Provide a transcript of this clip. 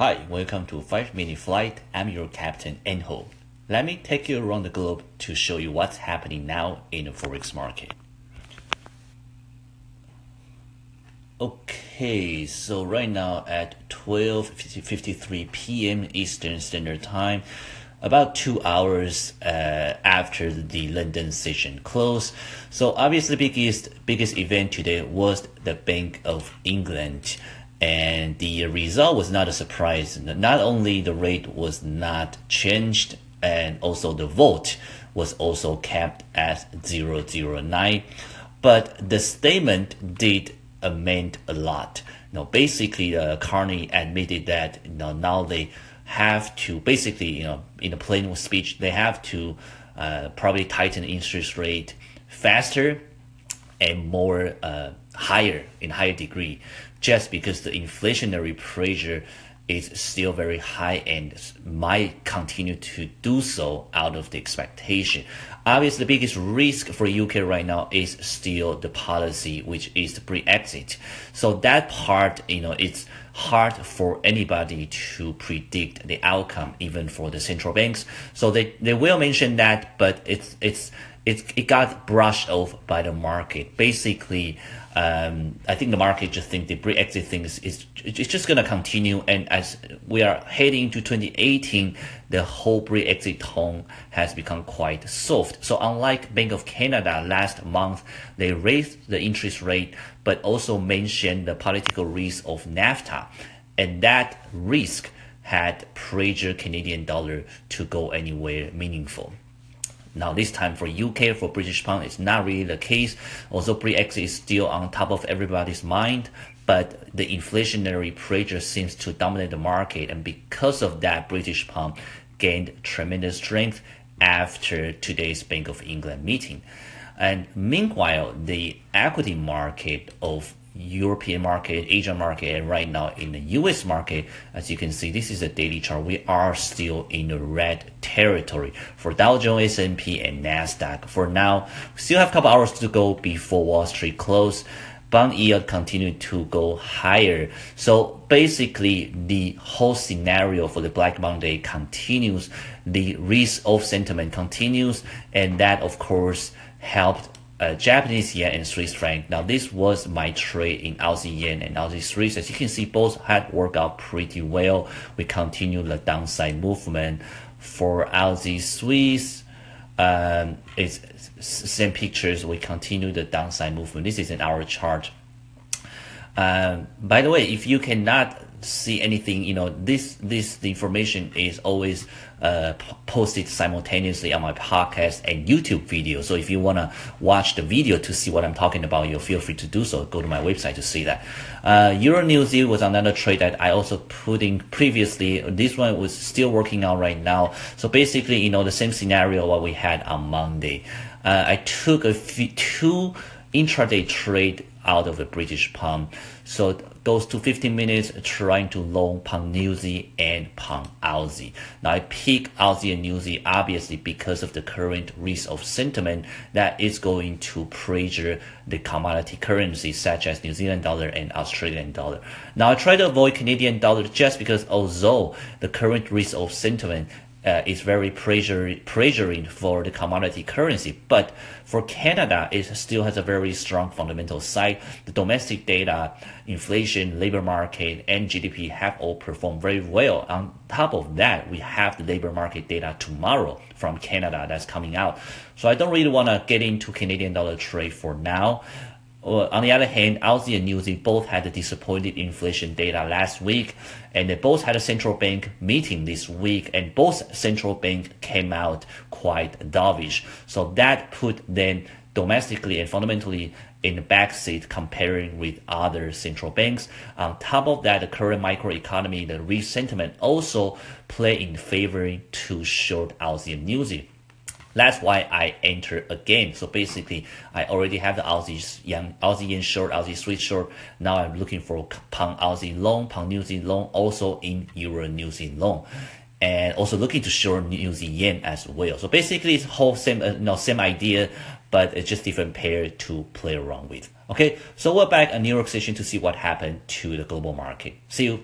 Hi, welcome to 5 Minute Flight. I'm your captain, Enho. Let me take you around the globe to show you what's happening now in the Forex market. Okay, so right now at 12.53 p.m. Eastern Standard Time, about two hours uh, after the London session closed. So obviously biggest biggest event today was the Bank of England and the result was not a surprise. Not only the rate was not changed, and also the vote was also kept at 009, but the statement did amend a lot. Know, basically, uh, Carney admitted that you know now they have to basically, you know, in a plain speech, they have to uh, probably tighten interest rate faster and more uh, higher in higher degree just because the inflationary pressure is still very high and might continue to do so out of the expectation. Obviously, the biggest risk for UK right now is still the policy, which is the Brexit. So that part, you know, it's hard for anybody to predict the outcome, even for the central banks. So they, they will mention that, but it's it's it, it got brushed off by the market. Basically, um, I think the market just think the Brexit thing is, is it's just going to continue. And as we are heading to 2018, the whole Brexit tone has become quite soft. So unlike Bank of Canada last month, they raised the interest rate, but also mentioned the political risk of NAFTA. And that risk had pressured Canadian dollar to go anywhere meaningful. Now this time for UK, for British pound, it's not really the case. Also, Brexit is still on top of everybody's mind, but the inflationary pressure seems to dominate the market, and because of that, British pound gained tremendous strength after today's Bank of England meeting. And meanwhile, the equity market of European market, Asian market, and right now in the US market, as you can see, this is a daily chart. We are still in the red territory for Dow Jones, S&P, and Nasdaq. For now, we still have a couple hours to go before Wall Street close. Bond yield continue to go higher. So basically, the whole scenario for the Black Monday continues. The risk of sentiment continues, and that of course helped uh, Japanese yen and Swiss franc. Now, this was my trade in Aussie yen and Aussie Swiss. As you can see, both had worked out pretty well. We continue the downside movement for Aussie Swiss. Um, it's same pictures. We continue the downside movement. This is in our chart. Um, by the way, if you cannot see anything, you know, this this the information is always uh, posted simultaneously on my podcast and YouTube video. So if you wanna watch the video to see what I'm talking about, you feel free to do so. Go to my website to see that. Uh, Euro New was another trade that I also put in previously. This one was still working out right now. So basically, you know, the same scenario what we had on Monday. Uh, I took a few, two intraday trade out of the British pound. So goes to 15 minutes trying to long pound Newsy and pound Aussie. Now I pick Aussie and Newsy obviously because of the current risk of sentiment that is going to pressure the commodity currencies such as New Zealand dollar and Australian dollar. Now I try to avoid Canadian dollar just because although the current risk of sentiment uh, is very pressure, pressuring for the commodity currency. But for Canada, it still has a very strong fundamental side. The domestic data, inflation, labor market, and GDP have all performed very well. On top of that, we have the labor market data tomorrow from Canada that's coming out. So I don't really want to get into Canadian dollar trade for now. On the other hand, Aussie and New Zealand both had the disappointed inflation data last week, and they both had a central bank meeting this week, and both central bank came out quite dovish. So that put them domestically and fundamentally in the backseat comparing with other central banks. On top of that, the current microeconomy, the risk sentiment also play in favor to short Aussie and New Zealand. That's why I enter again. So basically, I already have the Aussie young Aussie yen short, Aussie Swiss short. Now I'm looking for pound Aussie long, pound New Zealand long, also in Euro New Zealand long, and also looking to short New Zealand yen as well. So basically, it's whole same uh, no same idea, but it's just different pair to play around with. Okay, so we're back on New York Station to see what happened to the global market. See you.